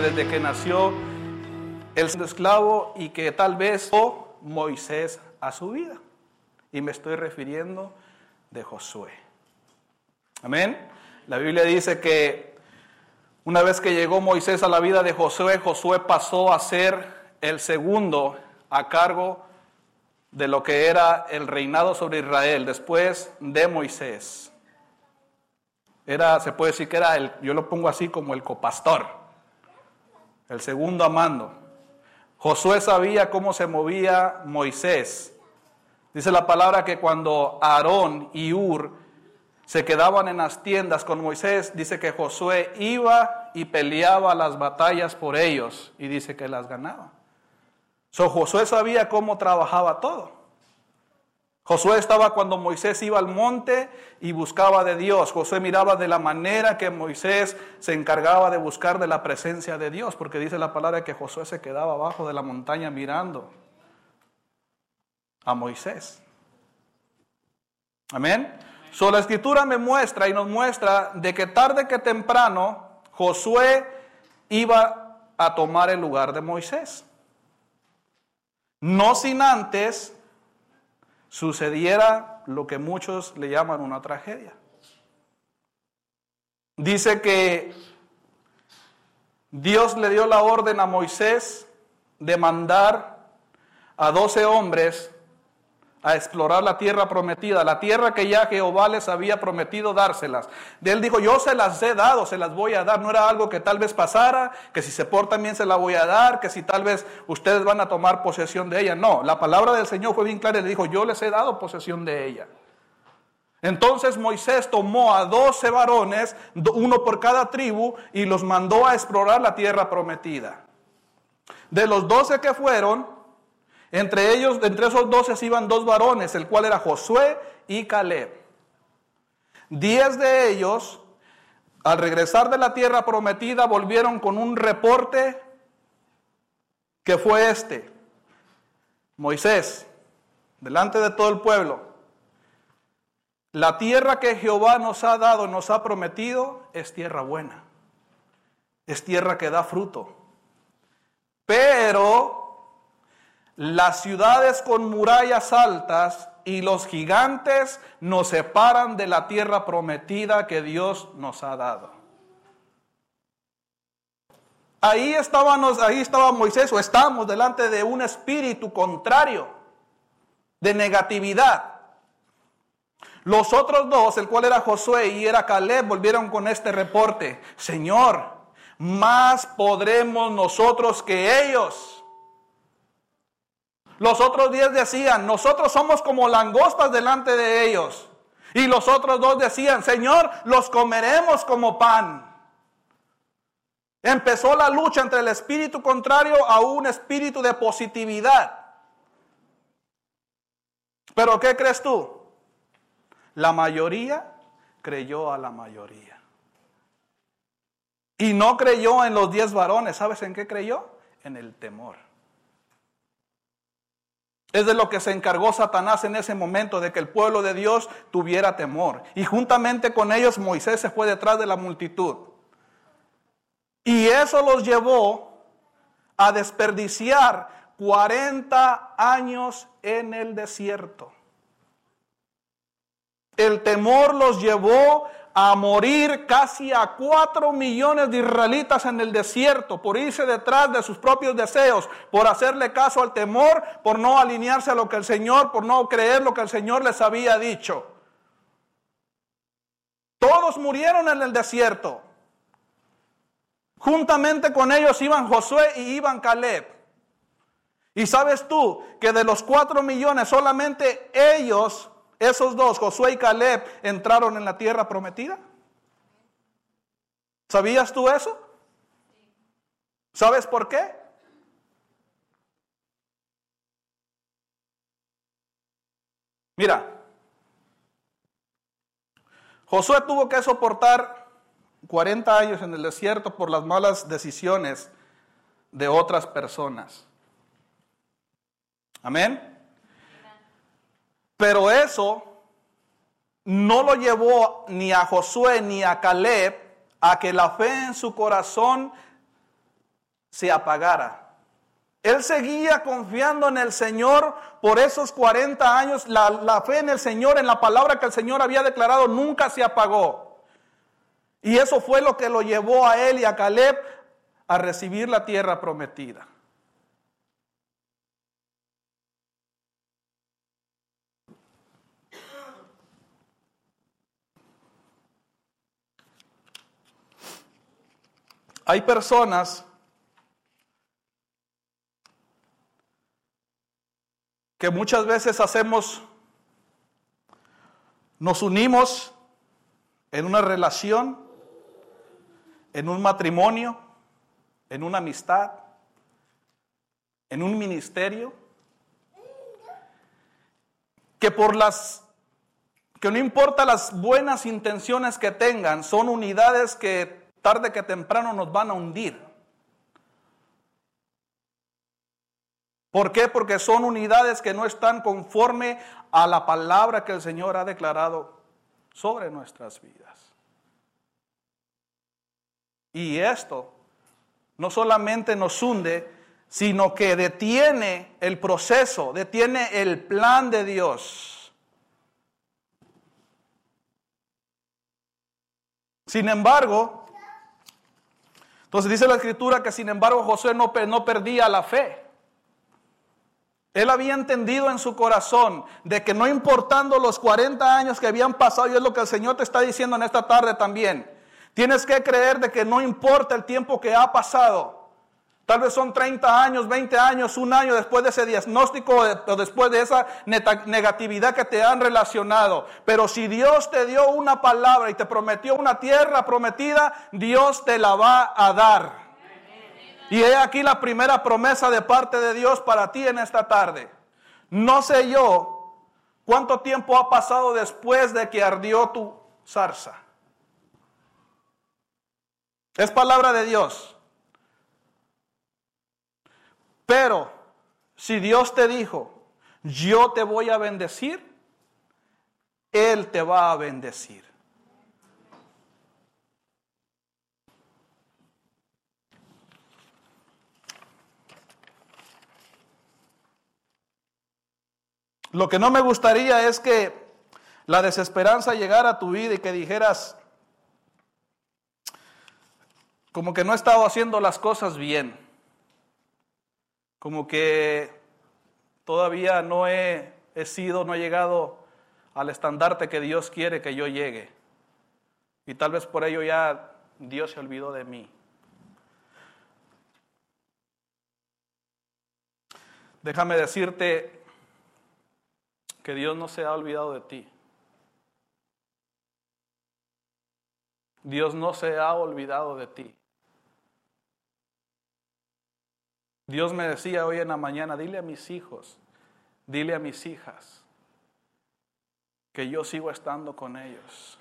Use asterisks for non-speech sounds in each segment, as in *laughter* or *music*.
desde que nació el esclavo y que tal vez Moisés a su vida. Y me estoy refiriendo de Josué. Amén. La Biblia dice que una vez que llegó Moisés a la vida de Josué, Josué pasó a ser el segundo a cargo de lo que era el reinado sobre Israel después de Moisés. Era, se puede decir que era el, yo lo pongo así como el copastor, el segundo amando. Josué sabía cómo se movía Moisés. Dice la palabra que cuando Aarón y Ur se quedaban en las tiendas con Moisés, dice que Josué iba y peleaba las batallas por ellos y dice que las ganaba. So, Josué sabía cómo trabajaba todo. Josué estaba cuando Moisés iba al monte y buscaba de Dios. Josué miraba de la manera que Moisés se encargaba de buscar de la presencia de Dios, porque dice la palabra que Josué se quedaba abajo de la montaña mirando a Moisés. Amén. So, la escritura me muestra y nos muestra de que tarde que temprano Josué iba a tomar el lugar de Moisés. No sin antes sucediera lo que muchos le llaman una tragedia. Dice que Dios le dio la orden a Moisés de mandar a doce hombres a explorar la tierra prometida, la tierra que ya Jehová les había prometido dárselas. Él dijo, yo se las he dado, se las voy a dar. No era algo que tal vez pasara, que si se portan bien se la voy a dar, que si tal vez ustedes van a tomar posesión de ella. No, la palabra del Señor fue bien clara y le dijo, yo les he dado posesión de ella. Entonces Moisés tomó a doce varones, uno por cada tribu, y los mandó a explorar la tierra prometida. De los doce que fueron, entre ellos, entre esos doce iban dos varones, el cual era Josué y Caleb. Diez de ellos, al regresar de la tierra prometida, volvieron con un reporte que fue este. Moisés, delante de todo el pueblo, la tierra que Jehová nos ha dado, nos ha prometido, es tierra buena. Es tierra que da fruto. Pero las ciudades con murallas altas y los gigantes nos separan de la tierra prometida que Dios nos ha dado. Ahí estábamos, ahí estaba Moisés o estamos delante de un espíritu contrario, de negatividad. Los otros dos, el cual era Josué y era Caleb, volvieron con este reporte. Señor, más podremos nosotros que ellos. Los otros diez decían, nosotros somos como langostas delante de ellos. Y los otros dos decían, Señor, los comeremos como pan. Empezó la lucha entre el espíritu contrario a un espíritu de positividad. Pero ¿qué crees tú? La mayoría creyó a la mayoría. Y no creyó en los diez varones. ¿Sabes en qué creyó? En el temor. Es de lo que se encargó Satanás en ese momento, de que el pueblo de Dios tuviera temor. Y juntamente con ellos Moisés se fue detrás de la multitud. Y eso los llevó a desperdiciar 40 años en el desierto. El temor los llevó a morir casi a cuatro millones de israelitas en el desierto por irse detrás de sus propios deseos, por hacerle caso al temor, por no alinearse a lo que el Señor, por no creer lo que el Señor les había dicho. Todos murieron en el desierto. Juntamente con ellos iban Josué y iban Caleb. Y sabes tú que de los cuatro millones solamente ellos esos dos, Josué y Caleb, entraron en la tierra prometida. ¿Sabías tú eso? ¿Sabes por qué? Mira, Josué tuvo que soportar 40 años en el desierto por las malas decisiones de otras personas. Amén. Pero eso no lo llevó ni a Josué ni a Caleb a que la fe en su corazón se apagara. Él seguía confiando en el Señor por esos 40 años. La, la, fe en el Señor, en la palabra que el Señor había declarado, nunca se apagó. Y eso fue lo que lo llevó a él y a Caleb a recibir la tierra prometida. Hay personas que muchas veces hacemos, nos unimos en una relación, en un matrimonio, en una amistad, en un ministerio, que por las que no importa las buenas intenciones que tengan, son unidades que tarde que temprano nos van a hundir. ¿Por qué? Porque son unidades que no están conforme a la palabra que el Señor ha declarado sobre nuestras vidas. Y esto no solamente nos hunde, sino que detiene el proceso, detiene el plan de Dios. Sin embargo, entonces dice la escritura que sin embargo José no, no perdía la fe. Él había entendido en su corazón de que no importando los 40 años que habían pasado, y es lo que el Señor te está diciendo en esta tarde también, tienes que creer de que no importa el tiempo que ha pasado, Tal vez son 30 años, 20 años, un año después de ese diagnóstico o después de esa negatividad que te han relacionado. Pero si Dios te dio una palabra y te prometió una tierra prometida, Dios te la va a dar. Y he aquí la primera promesa de parte de Dios para ti en esta tarde. No sé yo cuánto tiempo ha pasado después de que ardió tu zarza. Es palabra de Dios. Pero si Dios te dijo, yo te voy a bendecir, Él te va a bendecir. Lo que no me gustaría es que la desesperanza llegara a tu vida y que dijeras, como que no he estado haciendo las cosas bien como que todavía no he, sido, no he llegado al estandarte que Dios quiere que yo llegue. Y tal vez por ello ya Dios se olvidó de mí. Déjame decirte que Dios no se ha olvidado de ti. Dios no se ha olvidado de ti. Dios me decía hoy en la mañana, dile a mis hijos, dile a mis hijas que yo sigo estando con ellos.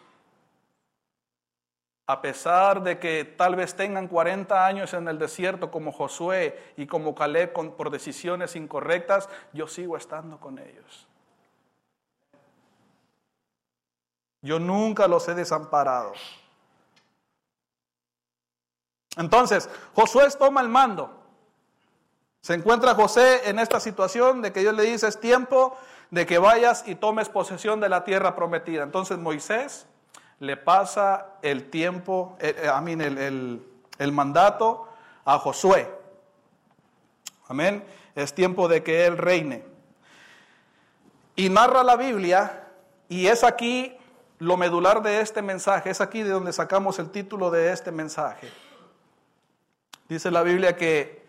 A pesar de que tal vez tengan 40 años en el desierto como Josué y como Caleb por decisiones incorrectas, yo sigo estando con ellos. Yo nunca los he desamparado. Entonces, Josué toma el mando. Se encuentra José en esta situación de que Dios le dice, es tiempo de que vayas y tomes posesión de la tierra prometida. Entonces Moisés le pasa el tiempo, eh, eh, a mí el, el mandato a Josué. Amén. Es tiempo de que él reine. Y narra la Biblia, y es aquí lo medular de este mensaje, es aquí de donde sacamos el título de este mensaje. Dice la Biblia que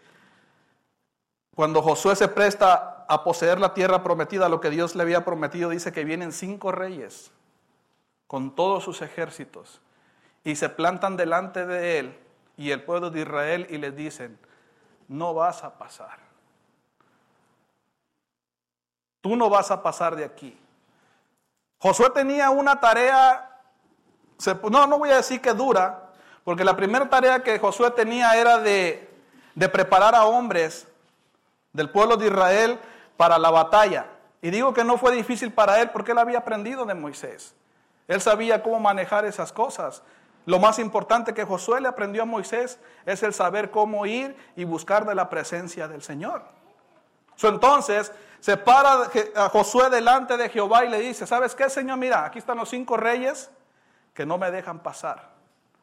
cuando Josué se presta a poseer la tierra prometida, lo que Dios le había prometido, dice que vienen cinco reyes con todos sus ejércitos y se plantan delante de él y el pueblo de Israel y les dicen, no vas a pasar. Tú no vas a pasar de aquí. Josué tenía una tarea, no, no voy a decir que dura, porque la primera tarea que Josué tenía era de, de preparar a hombres del pueblo de Israel para la batalla. Y digo que no fue difícil para él porque él había aprendido de Moisés. Él sabía cómo manejar esas cosas. Lo más importante que Josué le aprendió a Moisés es el saber cómo ir y buscar de la presencia del Señor. entonces se para a Josué delante de Jehová y le dice, ¿sabes qué, Señor? Mira, aquí están los cinco reyes que no me dejan pasar.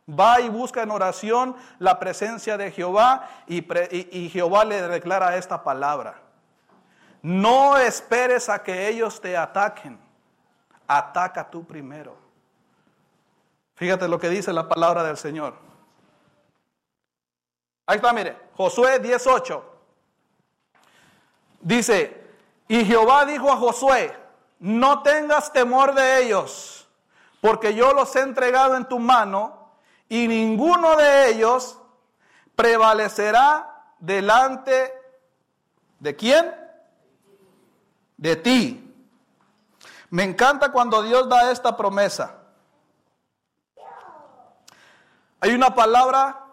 Va y busca en oración la presencia de Jehová y, Jehová le declara esta palabra. No esperes a que ellos te ataquen. Ataca tú primero. Fíjate lo que dice la palabra del Señor. Ahí está, mire, Josué 18. Dice, y Jehová dijo a Josué, no tengas temor de ellos, porque yo los he entregado en tu mano, y ninguno de ellos prevalecerá delante de quién? De ti. Me encanta cuando Dios da esta promesa. Hay una palabra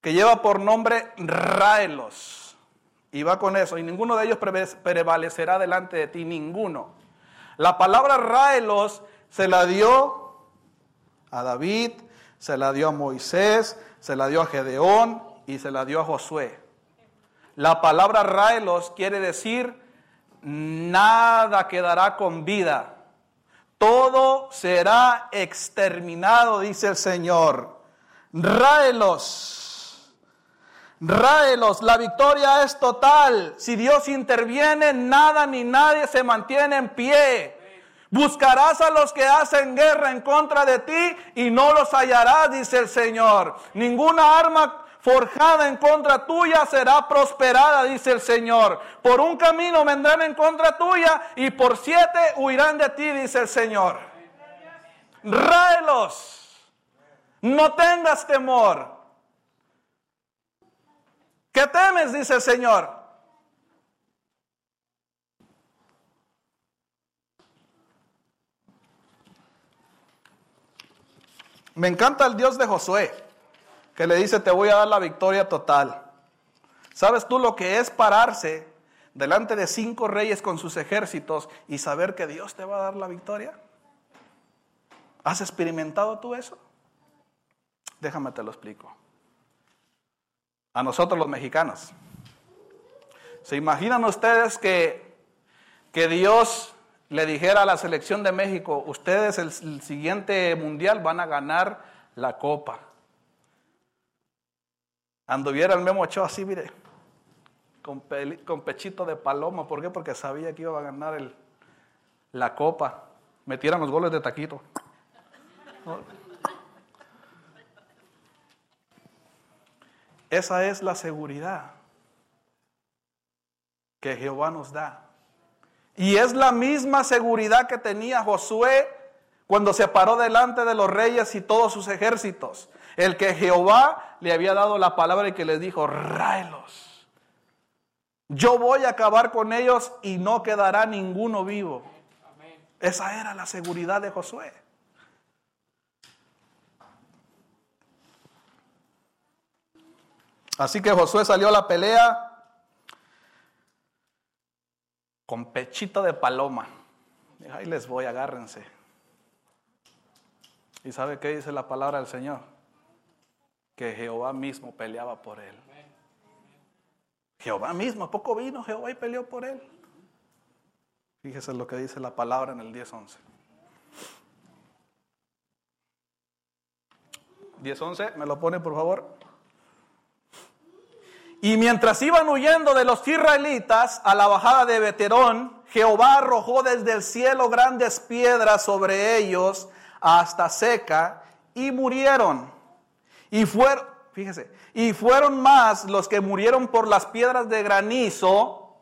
que lleva por nombre raelos. Y va con eso. Y ninguno de ellos prevalecerá delante de ti, ninguno. La palabra raelos se la dio a David, se la dio a Moisés, se la dio a Gedeón y se la dio a Josué. La palabra raelos quiere decir nada quedará con vida todo será exterminado, dice el Señor. Ráelos, ráelos, la victoria es total. Si Dios interviene, nada ni nadie se mantiene en pie. Buscarás a los que hacen guerra en contra de ti y no los hallarás, dice el Señor. Ninguna arma forjada en contra tuya será prosperada, dice el Señor. Por un camino vendrán en contra tuya y por siete huirán de ti, dice el Señor. Ráelos, no tengas temor. ¿Qué temes? dice el Señor. Me encanta el Dios de Josué que le dice, te voy a dar la victoria total. ¿Sabes tú lo que es pararse delante de cinco reyes con sus ejércitos y saber que Dios te va a dar la victoria? ¿Has experimentado tú eso? Déjame te lo explico. A nosotros los mexicanos. ¿Se imaginan ustedes que, que Dios le dijera a la selección de México, ustedes el siguiente mundial van a ganar la copa? Anduviera el Memo Ochoa así, mire, con, con, pechito de paloma. ¿Por qué? Porque sabía que iba a ganar la copa. Metieran los goles de taquito. Esa es la seguridad que Jehová nos da. Y es la misma seguridad que tenía Josué cuando se paró delante de los reyes y todos sus ejércitos. El que Jehová le había dado la palabra y que les dijo, ráelos. Yo voy a acabar con ellos y no quedará ninguno vivo. Esa era la seguridad de Josué. Así que Josué salió a la pelea con pechito de paloma. Ahí les voy, agárrense. ¿Y sabe qué dice la palabra del Señor? que Jehová mismo peleaba por él. Jehová mismo, ¿a poco vino Jehová y peleó por él? Fíjese lo que dice la palabra en el 10.11. 10.11, ¿me lo pone por favor? Y mientras iban huyendo de los israelitas a la bajada de Beterón, Jehová arrojó desde el cielo grandes piedras sobre ellos hasta seca y murieron. Y fueron, fíjese, y fueron más los que murieron por las piedras de granizo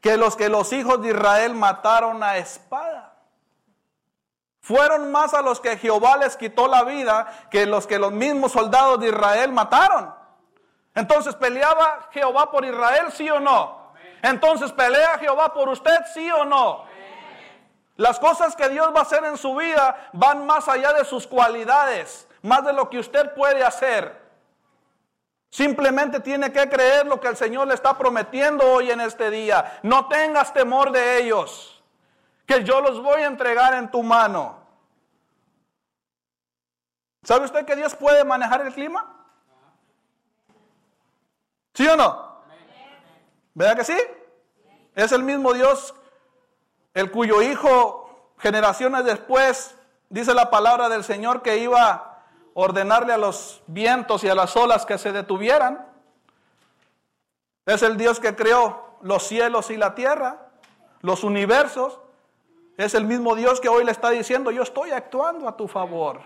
que los que los hijos de Israel mataron a espada. Fueron más a los que Jehová les quitó la vida que los que los mismos soldados de Israel mataron. Entonces, ¿peleaba Jehová por Israel, sí o no? Entonces, ¿pelea Jehová por usted, sí o no? Las cosas que Dios va a hacer en su vida van más allá de sus cualidades más de lo que usted puede hacer. Simplemente tiene que creer lo que el Señor le está prometiendo hoy en este día. No tengas temor de ellos, que yo los voy a entregar en tu mano. ¿Sabe usted que Dios puede manejar el clima? ¿Sí o no? ¿Verdad que sí? Es el mismo Dios el cuyo hijo generaciones después dice la palabra del Señor que iba a ordenarle a los vientos y a las olas que se detuvieran. Es el Dios que creó los cielos y la tierra, los universos. Es el mismo Dios que hoy le está diciendo, yo estoy actuando a tu favor.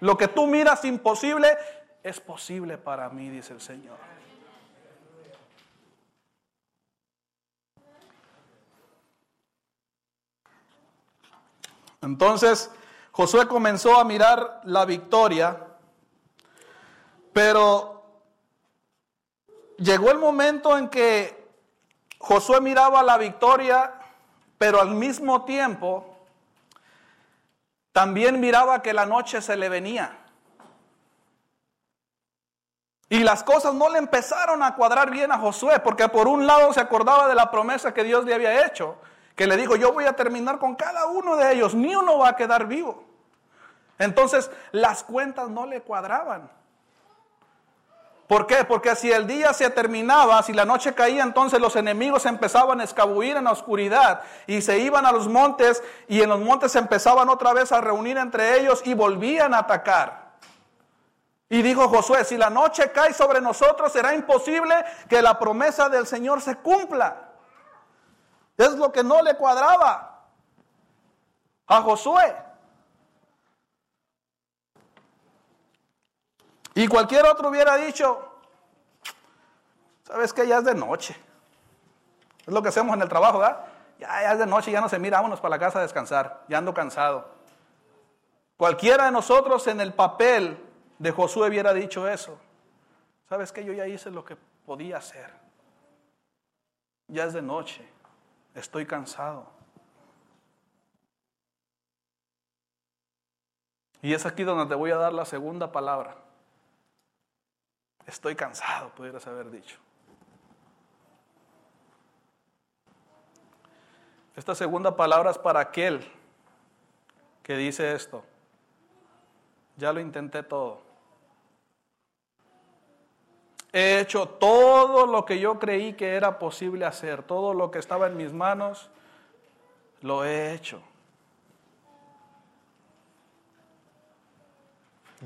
Lo que tú miras imposible es posible para mí, dice el Señor. Entonces, Josué comenzó a mirar la victoria, pero llegó el momento en que Josué miraba la victoria, pero al mismo tiempo también miraba que la noche se le venía. Y las cosas no le empezaron a cuadrar bien a Josué, porque por un lado se acordaba de la promesa que Dios le había hecho, que le dijo, yo voy a terminar con cada uno de ellos, ni uno va a quedar vivo. Entonces las cuentas no le cuadraban. ¿Por qué? Porque si el día se terminaba, si la noche caía, entonces los enemigos empezaban a escabullir en la oscuridad y se iban a los montes y en los montes se empezaban otra vez a reunir entre ellos y volvían a atacar. Y dijo Josué, si la noche cae sobre nosotros, será imposible que la promesa del Señor se cumpla. Es lo que no le cuadraba a Josué. Y cualquier otro hubiera dicho, ¿sabes qué? Ya es de noche. Es lo que hacemos en el trabajo, ¿verdad? Ya, es de noche, ya no se mira, vámonos para la casa a descansar, ya ando cansado. Cualquiera de nosotros en el papel de Josué hubiera dicho eso. ¿Sabes qué? Yo ya hice lo que podía hacer. Ya es de noche estoy cansado. Y es aquí donde te voy a dar la segunda palabra. Estoy cansado, pudieras haber dicho. Esta segunda palabra es para aquel que dice esto. Ya lo intenté todo. He hecho todo lo que yo creí que era posible hacer, todo lo que estaba en mis manos, lo he hecho.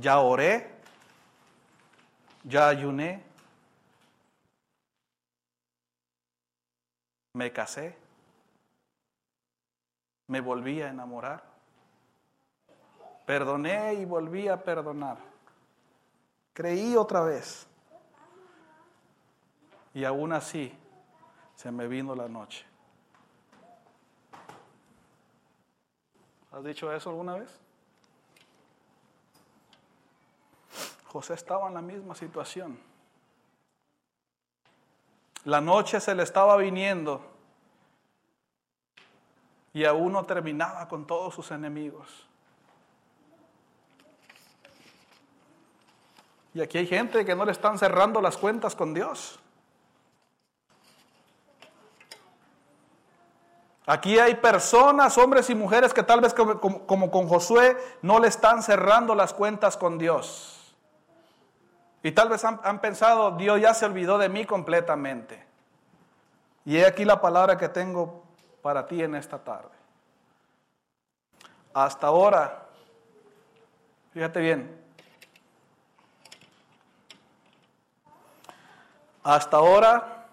Ya oré, ya ayuné, me casé, me volví a enamorar, perdoné y volví a perdonar, creí otra vez. Y aún así se me vino la noche. ¿Has dicho eso alguna vez? José estaba en la misma situación. La noche se le estaba viniendo y aún no terminaba con todos sus enemigos. Y aquí hay gente que no le están cerrando las cuentas con Dios. Aquí hay personas, hombres y mujeres que tal vez como, con Josué no le están cerrando las cuentas con Dios. Y tal vez han, han pensado, Dios ya se olvidó de mí completamente. Y he aquí la palabra que tengo para ti en esta tarde. Hasta ahora, fíjate bien, hasta ahora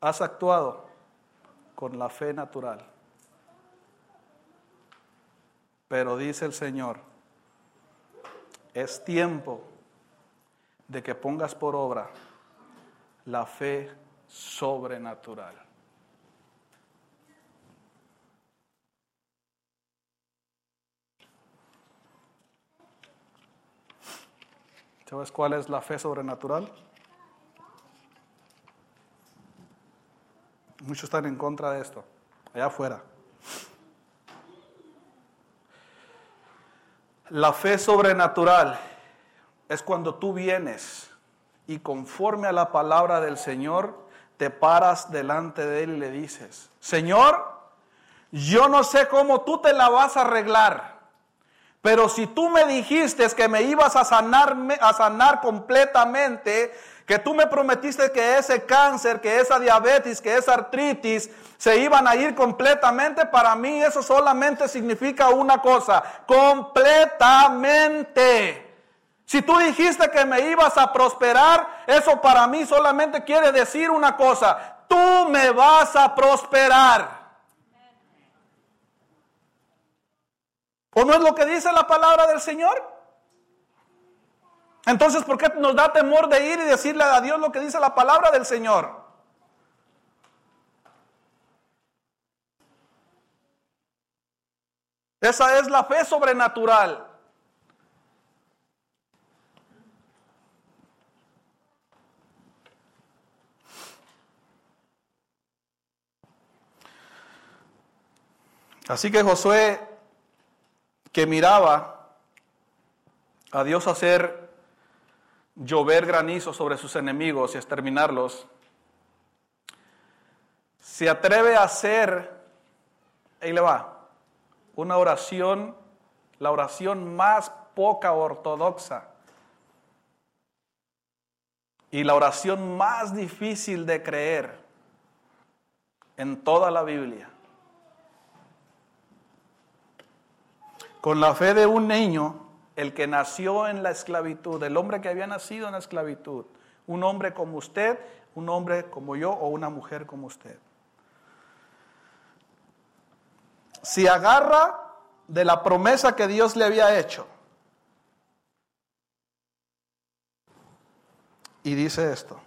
has actuado con la fe natural. Pero dice el Señor, es tiempo de que pongas por obra la fe sobrenatural. ¿Sabes cuál es la fe sobrenatural? Muchos están en contra de esto, allá afuera. La fe sobrenatural es cuando tú vienes y conforme a la palabra del Señor, te paras delante de Él y le dices, Señor, yo no sé cómo tú te la vas a arreglar, Pero si tú me dijiste que me ibas a, sanarme, a sanar completamente, que tú me prometiste que ese cáncer, que esa diabetes, que esa artritis se iban a ir completamente, para mí eso solamente significa una cosa, completamente. Si tú dijiste que me ibas a prosperar, eso para mí solamente quiere decir una cosa, tú me vas a prosperar. ¿O no es lo que dice la palabra del Señor? Entonces, ¿por qué nos da temor de ir y decirle a Dios lo que dice la palabra del Señor? Esa es la fe sobrenatural. Así que Josué, que miraba a Dios hacer llover granizo sobre sus enemigos y exterminarlos, se atreve a hacer, ahí le va, una oración, la oración más poca ortodoxa y la oración más difícil de creer en toda la Biblia. Con la fe de un niño el que nació en la esclavitud, el hombre que había nacido en la esclavitud, un hombre como usted, un hombre como yo o una mujer como usted. Si agarra de la promesa que Dios le había hecho y dice esto,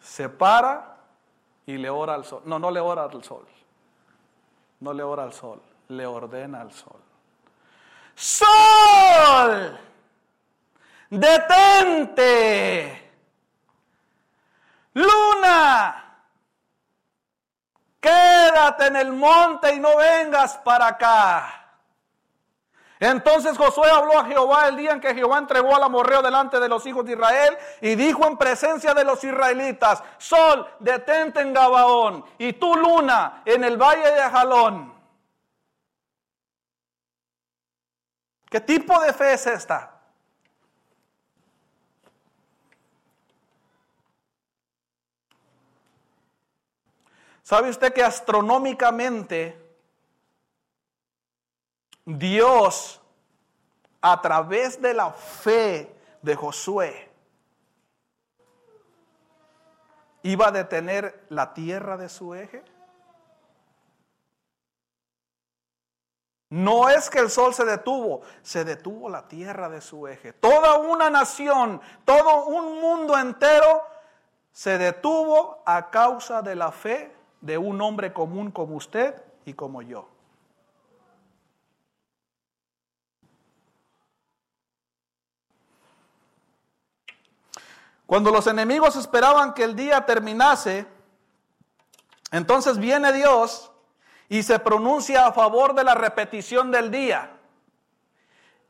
se para y le ora al sol. No, no le ora al sol. No le ora al sol, le ordena al sol. Sol, detente. Luna, quédate en el monte y no vengas para acá. Entonces Josué habló a Jehová el día en que Jehová entregó al amorreo delante de los hijos de Israel y dijo en presencia de los israelitas, Sol, detente en Gabaón y tú luna en el valle de Jalón. ¿Qué tipo de fe es esta? ¿Sabe usted que astronómicamente Dios, a través de la fe de Josué, iba a detener la tierra de su eje? No es que el sol se detuvo, se detuvo la tierra de su eje. Toda una nación, todo un mundo entero se detuvo a causa de la fe de un hombre común como usted y como yo. Cuando los enemigos esperaban que el día terminase, entonces viene Dios y se pronuncia a favor de la repetición del día.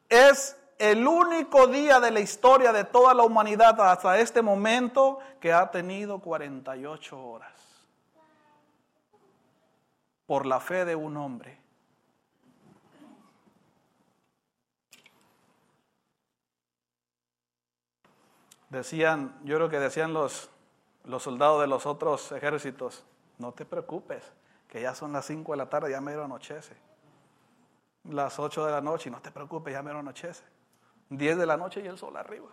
Es el único día de la historia de toda la humanidad hasta este momento que ha tenido 48 horas. Por la fe de un hombre. Decían, yo creo que decían los, los soldados de los otros ejércitos, no te preocupes, que ya son las 5 de la tarde, ya mero anochece. Las 8 de la noche, no te preocupes, ya mero anochece. 10 de la noche y el sol arriba.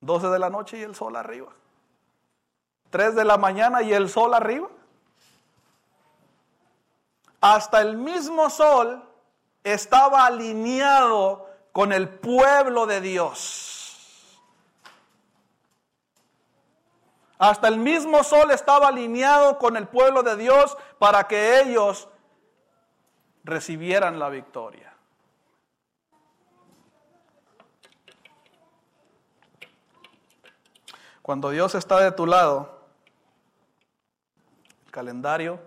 12 de la noche y el sol arriba. 3 de la mañana y el sol arriba. Hasta el mismo sol estaba alineado con el pueblo de Dios. Hasta el mismo sol estaba alineado con el pueblo de Dios para que ellos recibieran la victoria. Cuando Dios está de tu lado, el calendario,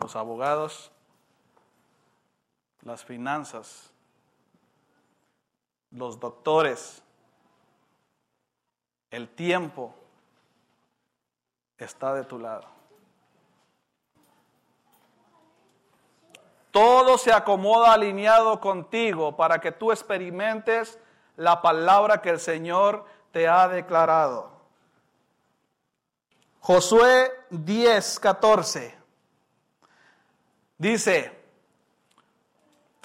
los abogados, las finanzas, los doctores, el tiempo está de tu lado. todo se acomoda alineado contigo para que tú experimentes la palabra que el Señor te ha declarado. Josué 10, 14. Dice,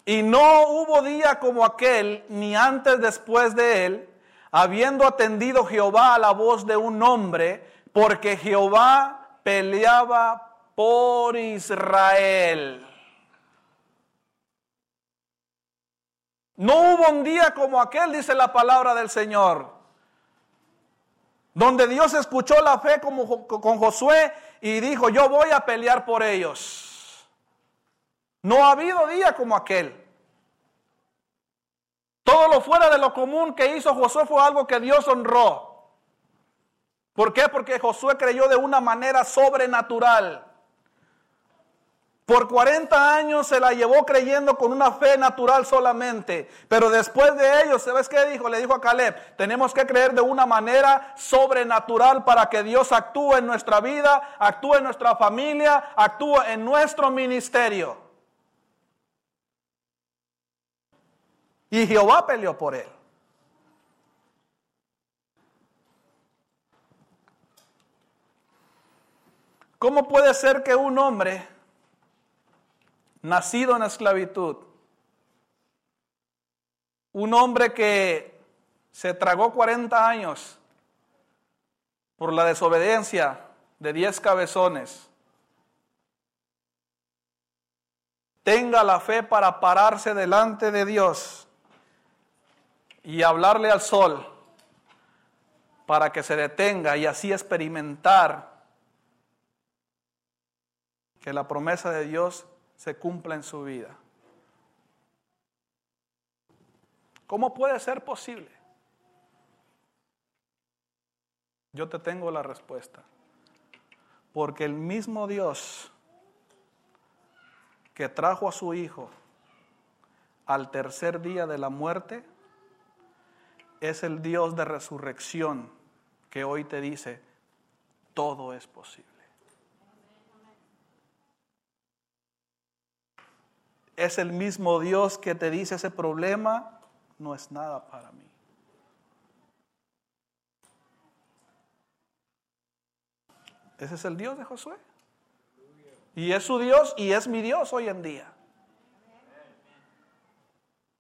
y no hubo día como aquel, ni antes después de él, habiendo atendido Jehová a la voz de un hombre, porque Jehová peleaba por Israel. No hubo un día como aquel, dice la palabra del Señor, donde Dios escuchó la fe como con Josué y dijo, yo voy a pelear por ellos. No ha habido día como aquel. Todo lo fuera de lo común que hizo Josué fue algo que Dios honró. ¿Por qué? Porque Josué creyó de una manera sobrenatural. Por 40 años se la llevó creyendo con una fe natural solamente. Pero después de ello, ¿sabes qué dijo? Le dijo a Caleb, tenemos que creer de una manera sobrenatural para que Dios actúe en nuestra vida, actúe en nuestra familia, actúe en nuestro ministerio. Y Jehová peleó por él. ¿Cómo puede ser que un hombre nacido en esclavitud, un hombre que se tragó 40 años por la desobediencia de 10 cabezones, tenga la fe para pararse delante de Dios y hablarle al sol para que se detenga y así experimentar que la promesa de Dios se cumpla en su vida. ¿Cómo puede ser posible? Yo te tengo la respuesta. Porque el mismo Dios que trajo a su Hijo al tercer día de la muerte es el Dios de resurrección que hoy te dice, todo es posible. es el mismo Dios que te dice ese problema no es nada para mí. Ese es el Dios de Josué. Y es su Dios y es mi Dios hoy en día.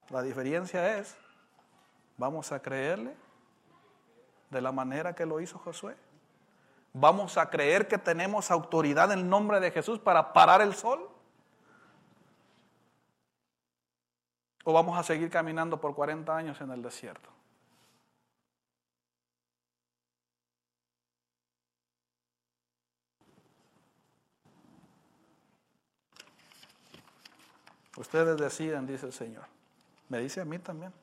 La diferencia es, ¿vamos a creerle de la manera que lo hizo Josué? ¿Vamos a creer que tenemos autoridad en el nombre de Jesús para parar el sol? ¿O vamos a seguir caminando por 40 años en el desierto? Ustedes deciden, dice el Señor. Me dice a mí también.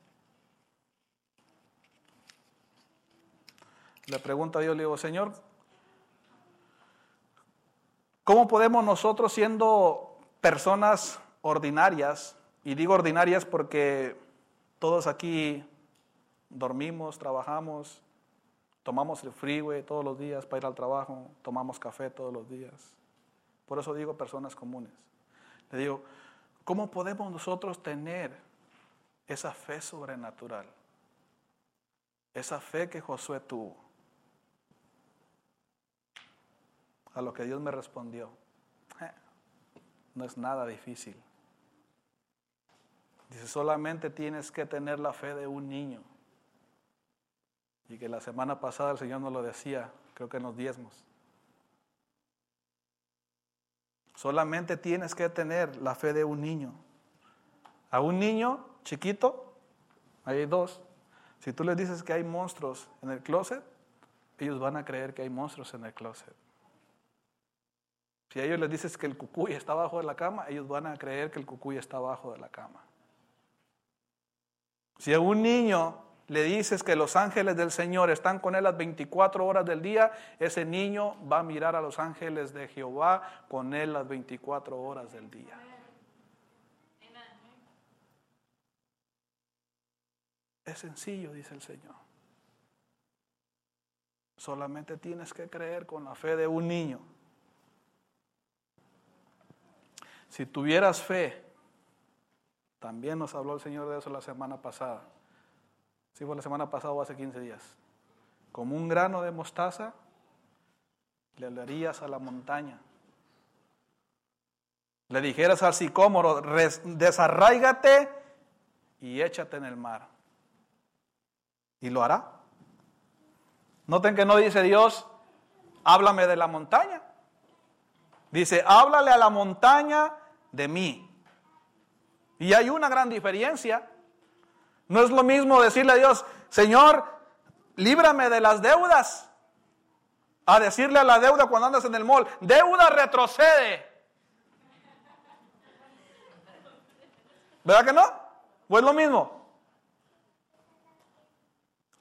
Le pregunto a Dios, le digo, Señor, ¿cómo podemos nosotros siendo personas ordinarias, y digo ordinarias porque todos aquí dormimos, trabajamos, tomamos el freeway todos los días para ir al trabajo, tomamos café todos los días. Por eso digo personas comunes. Le digo, ¿cómo podemos nosotros tener esa fe sobrenatural? Esa fe que Josué tuvo. A lo que Dios me respondió, eh, no es nada difícil. Dice, solamente tienes que tener la fe de un niño. Y que la semana pasada el Señor nos lo decía, creo que en los diezmos. Solamente tienes que tener la fe de un niño. A un niño chiquito, hay dos. Si tú les dices que hay monstruos en el closet, ellos van a creer que hay monstruos en el closet. Si a ellos les dices que el cucuy está abajo de la cama, ellos van a creer que el cucuy está abajo de la cama. Si a un niño le dices que los ángeles del Señor están con él las 24 horas del día, ese niño va a mirar a los ángeles de Jehová con él las 24 horas del día. Es sencillo, dice el Señor. Solamente tienes que creer con la fe de un niño. Si tuvieras fe También nos habló el Señor de eso la semana pasada. Sí, fue la semana pasada o hace 15 días. Como un grano de mostaza, le hablarías a la montaña. Le dijeras al sicómoro, desarráigate y échate en el mar. Y lo hará. Noten que no dice Dios, háblame de la montaña. Dice, háblale a la montaña de mí. Y hay una gran diferencia. No es lo mismo decirle a Dios, Señor, líbrame de las deudas, a decirle a la deuda cuando andas en el mall, deuda retrocede. ¿Verdad que no? ¿O es lo mismo?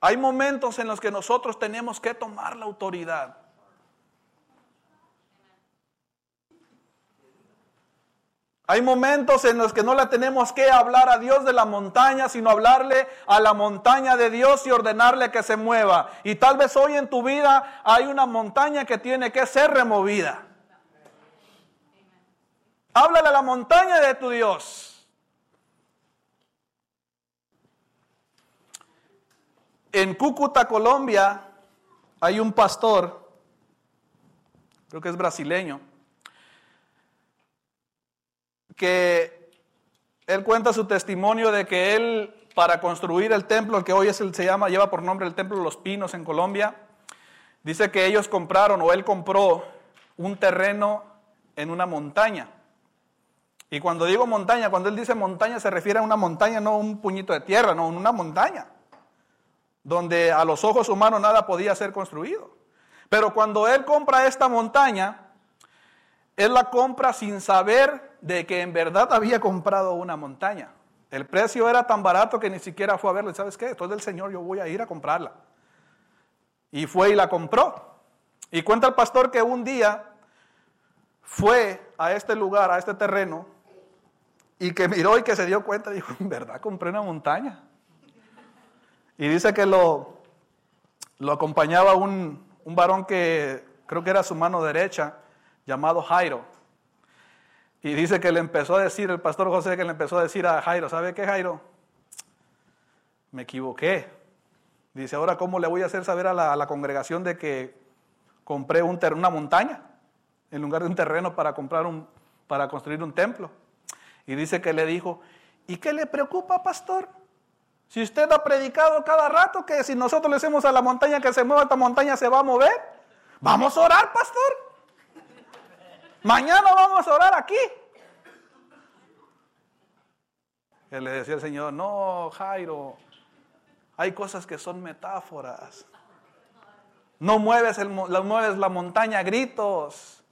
Hay momentos en los que nosotros tenemos que tomar la autoridad. Hay momentos en los que no le tenemos que hablar a Dios de la montaña, sino hablarle a la montaña de Dios y ordenarle que se mueva. Y tal vez hoy en tu vida hay una montaña que tiene que ser removida. Háblale a la montaña de tu Dios. En Cúcuta, Colombia, hay un pastor, creo que es brasileño, que él cuenta su testimonio de que él, para construir el templo, que hoy es el, se llama, lleva por nombre el Templo de los Pinos en Colombia, dice que ellos compraron o él compró un terreno en una montaña. Y cuando digo montaña, cuando él dice montaña se refiere a una montaña, no un puñito de tierra, no, una montaña, donde a los ojos humanos nada podía ser construido. Pero cuando él compra esta montaña, él la compra sin saber de que en verdad había comprado una montaña. El precio era tan barato que ni siquiera fue a verle, ¿sabes qué? Esto es del Señor, yo voy a ir a comprarla. Y fue y la compró. Y cuenta el pastor que un día fue a este lugar, a este terreno, y que miró y que se dio cuenta, dijo, en verdad compré una montaña. Y dice que lo, lo acompañaba un, un varón que creo que era su mano derecha, llamado Jairo. Y dice que le empezó a decir, el pastor José que le empezó a decir a Jairo, ¿sabe qué Jairo? Me equivoqué. Dice, ahora ¿cómo le voy a hacer saber a la, congregación de que compré un una montaña en lugar de un terreno para, comprar un, para construir un templo? Y dice que le dijo, ¿y qué le preocupa, pastor? Si usted ha predicado cada rato que si nosotros le hacemos a la montaña que se mueva, esta montaña se va a mover. Vamos a orar, pastor. Mañana vamos a orar aquí. Y le decía el Señor, no, Jairo, hay cosas que son metáforas. No mueves, mueves la montaña a gritos.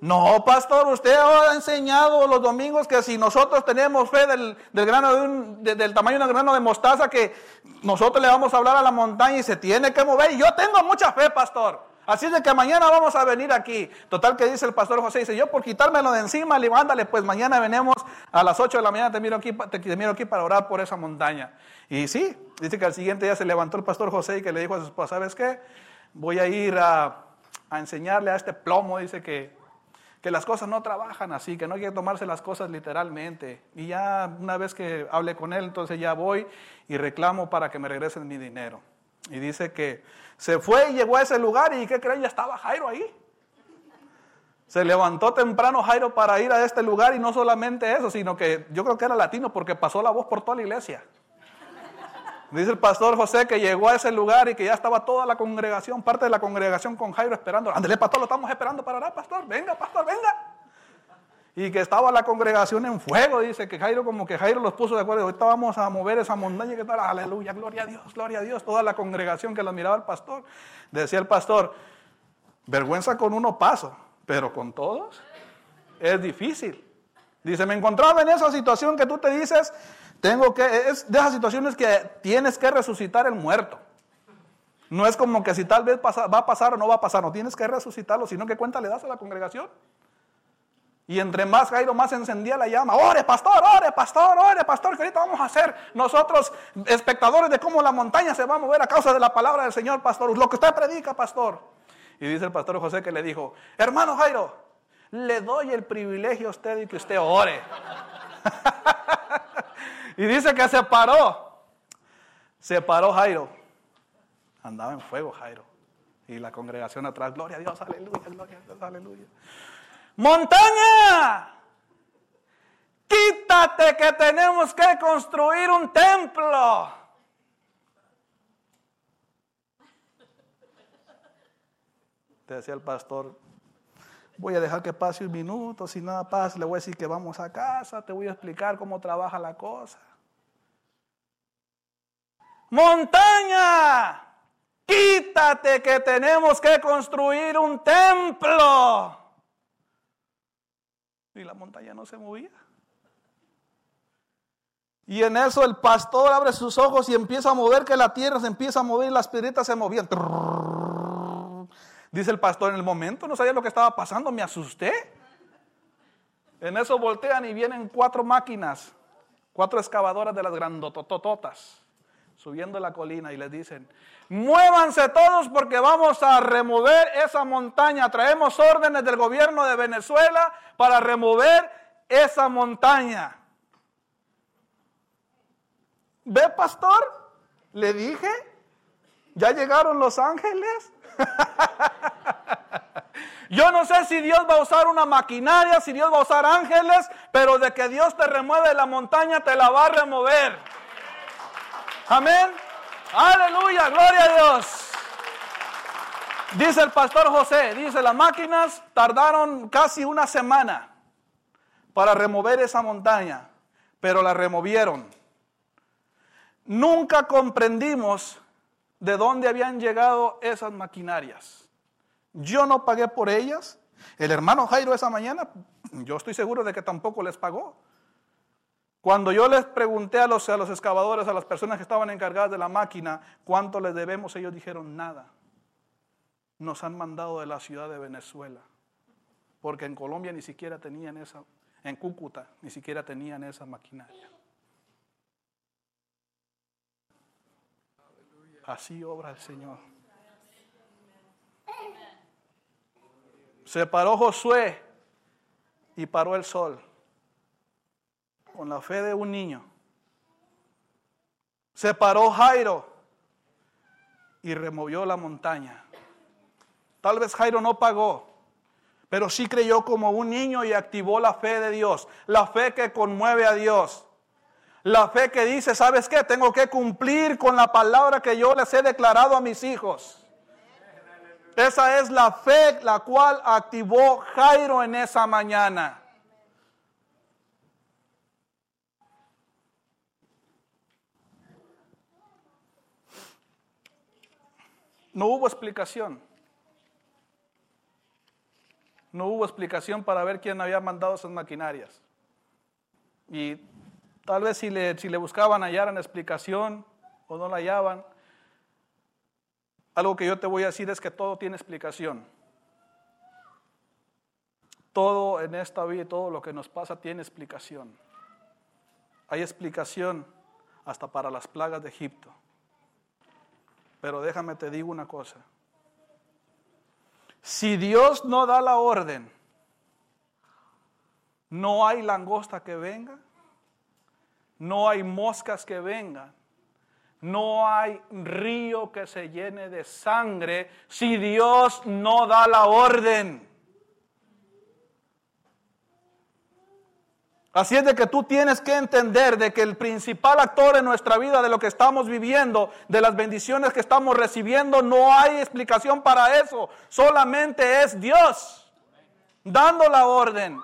No, pastor, usted ha enseñado los domingos que si nosotros tenemos fe del, grano de un, del tamaño de un grano de mostaza, que nosotros le vamos a hablar a la montaña y se tiene que mover. Y yo tengo mucha fe, pastor. Así es de que mañana vamos a venir aquí. Total que dice el pastor José, dice, yo por quitármelo de encima, le digo, ándale, pues mañana venimos a las 8 de la mañana, te miro, aquí, aquí para orar por esa montaña. Y sí, dice que al siguiente día se levantó el pastor José y que le dijo a su esposa, ¿sabes qué? Voy a ir a, enseñarle a este plomo, dice que, que las cosas no trabajan así, que no hay que tomarse las cosas literalmente. Y ya una vez que hable con él, entonces ya voy y reclamo para que me regresen mi dinero. Y dice que se fue y llegó a ese lugar y ¿qué creen? Ya estaba Jairo ahí. Se levantó temprano Jairo para ir a este lugar y no solamente eso, sino que yo creo que era latino porque pasó la voz por toda la iglesia. Dice el pastor José que llegó a ese lugar y que ya estaba toda la congregación, parte de la congregación con Jairo esperando. Ándale, pastor, lo estamos esperando para orar, pastor. Venga, pastor, venga y que estaba la congregación en fuego, dice que Jairo como que Jairo los puso de acuerdo, ahorita vamos a mover esa montaña, que tal, aleluya, gloria a Dios, gloria a Dios, toda la congregación que lo miraba el pastor, decía el pastor, vergüenza con uno paso, pero con todos es difícil. Dice, me encontraba en esa situación que tú te dices, tengo que, es de esas situaciones que tienes que resucitar el muerto. No es como que si tal vez va a pasar o no va a pasar, no tienes que resucitarlo, sino que cuenta le das a la congregación. Y entre más Jairo, más encendía la llama. Ore, pastor, ore, pastor, ore, pastor, que ahorita vamos a ser nosotros espectadores de cómo la montaña se va a mover a causa de la palabra del Señor, pastor. Lo que usted predica, pastor. Y dice el pastor José que le dijo, hermano Jairo, le doy el privilegio a usted y que usted ore. *laughs* y dice que se paró. Se paró Jairo. Andaba en fuego Jairo. Y la congregación atrás, gloria a Dios, aleluya, gloria a Dios, aleluya. Montaña, quítate que tenemos que construir un templo. Te decía el pastor, voy a dejar que pase un minuto, si nada pasa, le voy a decir que vamos a casa, te voy a explicar cómo trabaja la cosa. Montaña, quítate que tenemos que construir un templo. Y la montaña no se movía. Y en eso el pastor abre sus ojos y empieza a mover que la tierra se empieza a mover y las piedritas se movían. Dice el pastor, en el momento no sabía lo que estaba pasando, me asusté. En eso voltean y vienen cuatro máquinas, cuatro excavadoras de las grandotototas, subiendo la colina y les dicen, muévanse todos porque vamos a remover esa montaña. Traemos órdenes del gobierno de Venezuela para remover esa montaña. ¿Ve, pastor? Le dije, ya llegaron los ángeles. *laughs* Yo no sé si Dios va a usar una maquinaria, si Dios va a usar ángeles, pero de que Dios te remueve la montaña, te la va a remover. Amén. Aleluya, gloria a Dios. Dice el pastor José, dice, las máquinas tardaron casi una semana para remover esa montaña, pero la removieron. Nunca comprendimos de dónde habían llegado esas maquinarias. Yo no pagué por ellas. El hermano Jairo esa mañana, yo estoy seguro de que tampoco les pagó. Cuando yo les pregunté a los, a los excavadores, a las personas que estaban encargadas de la máquina, cuánto les debemos, ellos dijeron nada. Nos han mandado de la ciudad de Venezuela, porque en Colombia ni siquiera tenían esa, en Cúcuta ni siquiera tenían esa maquinaria. Así obra el Señor. Se paró Josué y paró el sol con la fe de un niño. Se paró Jairo y removió la montaña. Tal vez Jairo no pagó, pero sí creyó como un niño y activó la fe de Dios, la fe que conmueve a Dios. La fe que dice, ¿sabes qué? Tengo que cumplir con la palabra que yo les he declarado a mis hijos. Esa es la fe la cual activó Jairo en esa mañana. No hubo explicación. No hubo explicación para ver quién había mandado esas maquinarias. Y Tal vez si le, si le buscaban hallaran explicación o no la hallaban. Algo que yo te voy a decir es que todo tiene explicación. Todo en esta vida y todo lo que nos pasa tiene explicación. Hay explicación hasta para las plagas de Egipto. Pero déjame te digo una cosa. Si Dios no da la orden, no hay langosta que venga, no hay moscas que vengan, no hay río que se llene de sangre si Dios no da la orden. Así es de que tú tienes que entender de que el principal actor en nuestra vida, de lo que estamos viviendo, de las bendiciones que estamos recibiendo, no hay explicación para eso. Solamente es Dios dando la orden.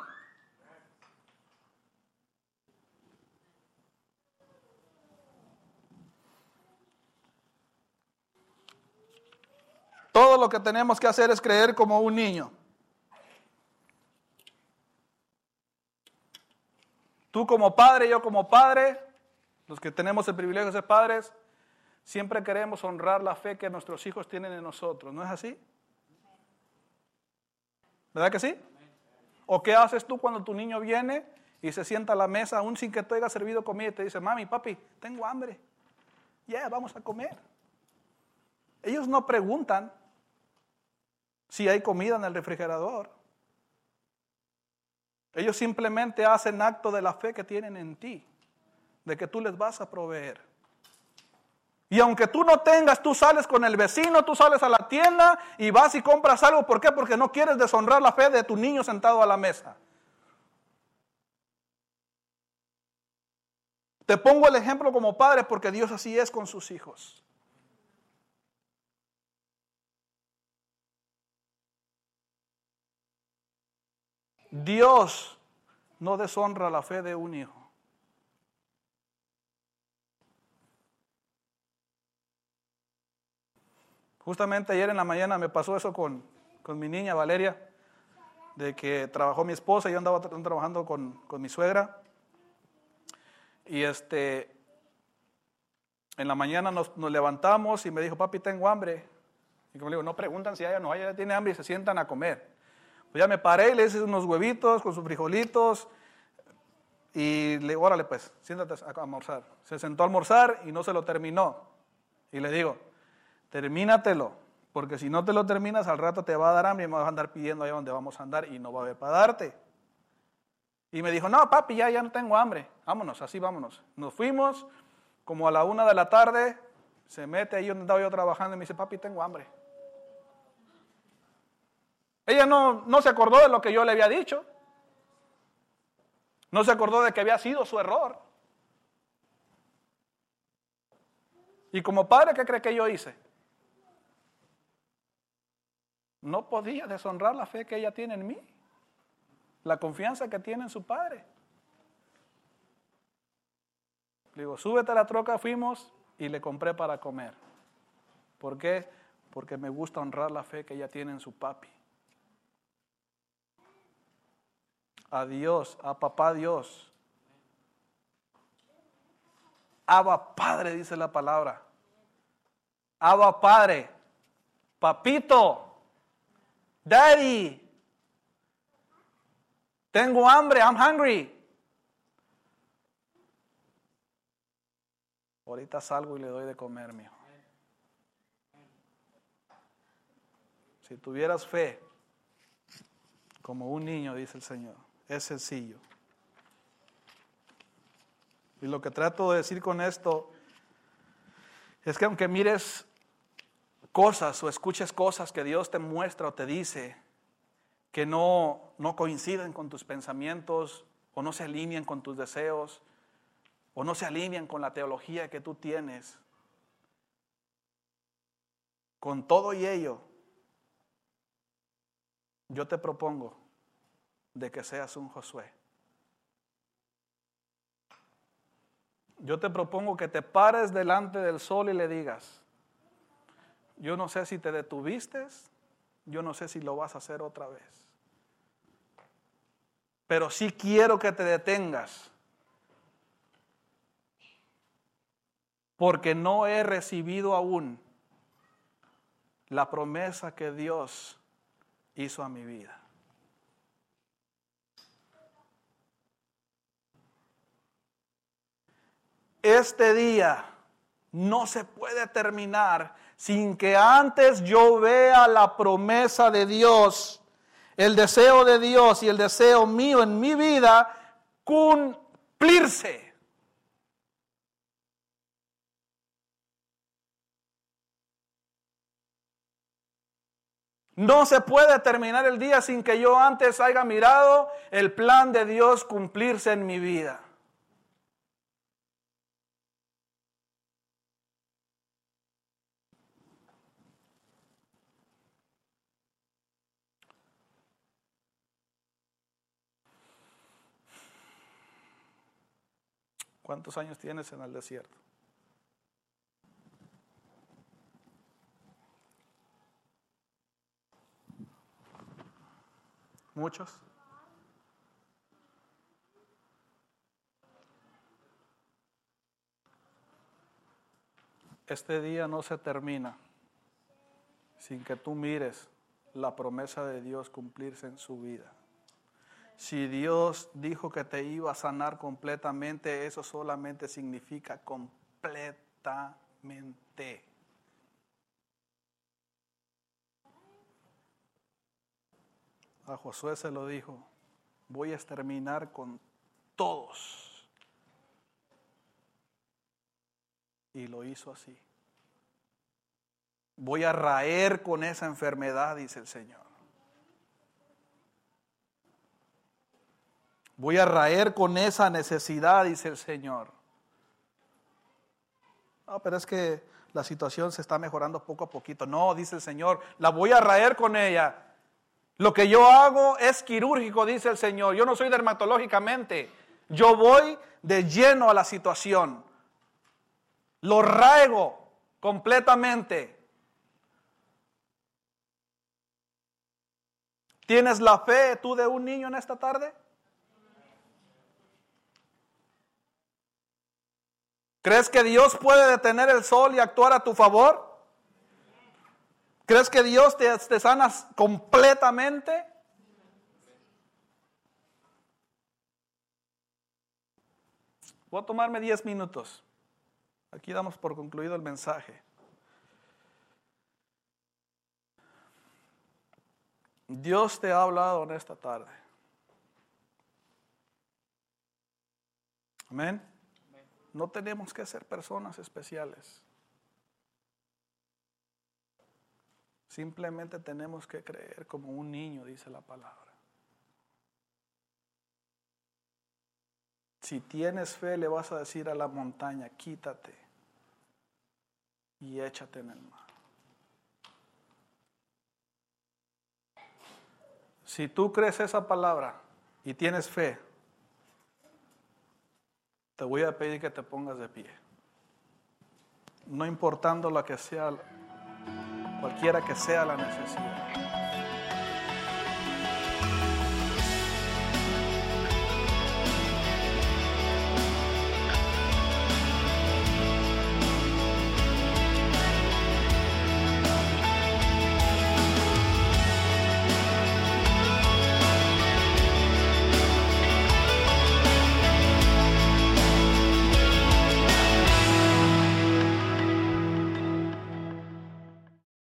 Todo lo que tenemos que hacer es creer como un niño. Tú como padre, yo como padre, los que tenemos el privilegio de ser padres, siempre queremos honrar la fe que nuestros hijos tienen en nosotros. ¿No es así? ¿Verdad que sí? ¿O qué haces tú cuando tu niño viene y se sienta a la mesa, aún sin que tú hayas servido comida, y te dice, mami, papi, tengo hambre? Ya, vamos a comer. Ellos no preguntan, si hay comida en el refrigerador. Ellos simplemente hacen acto de la fe que tienen en ti. de que tú les vas a proveer. Y aunque tú no tengas, tú sales con el vecino, tú sales a la tienda y vas y compras algo. ¿Por qué? Porque no quieres deshonrar la fe de tu niño sentado a la mesa. Te pongo el ejemplo como padre porque Dios así es con sus hijos. Dios no deshonra la fe de un hijo. Justamente ayer en la mañana me pasó eso con, mi niña Valeria, de que trabajó mi esposa y yo andaba trabajando con, con mi suegra. Y este, en la mañana nos, levantamos y me dijo, papi, tengo hambre. Y como le digo, no preguntan si ella no, ella tiene hambre y se sientan a comer. Pues ya me paré y le hice unos huevitos con sus frijolitos. Y le digo, órale pues, siéntate a almorzar. Se sentó a almorzar y no se lo terminó. Y le digo, termínatelo, porque si no te lo terminas, al rato te va a dar hambre y me vas a andar pidiendo ahí donde vamos a andar y no va a haber para darte. Y me dijo, no, papi, ya, ya no tengo hambre. Vámonos, así vámonos. Nos fuimos, como a la una de la tarde, se mete ahí donde estaba yo trabajando y me dice, papi, tengo hambre. Ella no, no se acordó de lo que yo le había dicho. No se acordó de que había sido su error. Y como padre, ¿qué cree que yo hice? No podía deshonrar la fe que ella tiene en mí, la confianza que tiene en su padre. Le digo, súbete a la troca, fuimos y le compré para comer. ¿Por qué? Porque me gusta honrar la fe que ella tiene en su papi. A Dios, a papá Dios. Abba Padre, dice la palabra. Abba Padre. Papito. Daddy, tengo hambre, I'm hungry. Ahorita salgo y le doy de comer, mi hijo. Si tuvieras fe, como un niño, dice el Señor, es sencillo. Y lo que trato de decir con esto es que aunque mires cosas o escuches cosas que Dios te muestra o te dice que no, no coinciden con tus pensamientos o no se alinean con tus deseos o no se alinean con la teología que tú tienes. Con todo y ello, yo te propongo de que seas un Josué. Yo te propongo que te pares delante del sol y le digas, yo no sé si te detuviste, yo no sé si lo vas a hacer otra vez. Pero sí quiero que te detengas. Porque no he recibido aún la promesa que Dios hizo a mi vida. Este día no se puede terminar sin que antes yo vea la promesa de Dios, el deseo de Dios y el deseo mío en mi vida cumplirse. No se puede terminar el día sin que yo antes haya mirado el plan de Dios cumplirse en mi vida. ¿Cuántos años tienes en el desierto? ¿Muchos? Este día no se termina sin que tú mires la promesa de Dios cumplirse en su vida. Si Dios dijo que te iba a sanar completamente, eso solamente significa completamente. A Josué se lo dijo, voy a exterminar con todos Y lo hizo así. Voy a raer con esa enfermedad, dice el Señor. Voy a raer con esa necesidad, dice el Señor. No, pero es que la situación se está mejorando poco a poquito. No, dice el Señor, la voy a raer con ella. Lo que yo hago es quirúrgico, dice el Señor. Yo no soy dermatológicamente. Yo voy de lleno a la situación. Lo raigo completamente. ¿Tienes la fe tú de un niño en esta tarde? ¿Crees que Dios puede detener el sol y actuar a tu favor? ¿Crees que Dios te, te sana completamente? Voy a tomarme 10 minutos. Aquí damos por concluido el mensaje. Dios te ha hablado en esta tarde. Amén. No tenemos que ser personas especiales. Simplemente tenemos que creer como un niño, dice la palabra. Si tienes fe, le vas a decir a la montaña, quítate y échate en el mar. Si tú crees esa palabra y tienes fe, te voy a pedir que te pongas de pie. No importando la que sea, cualquiera que sea la necesidad.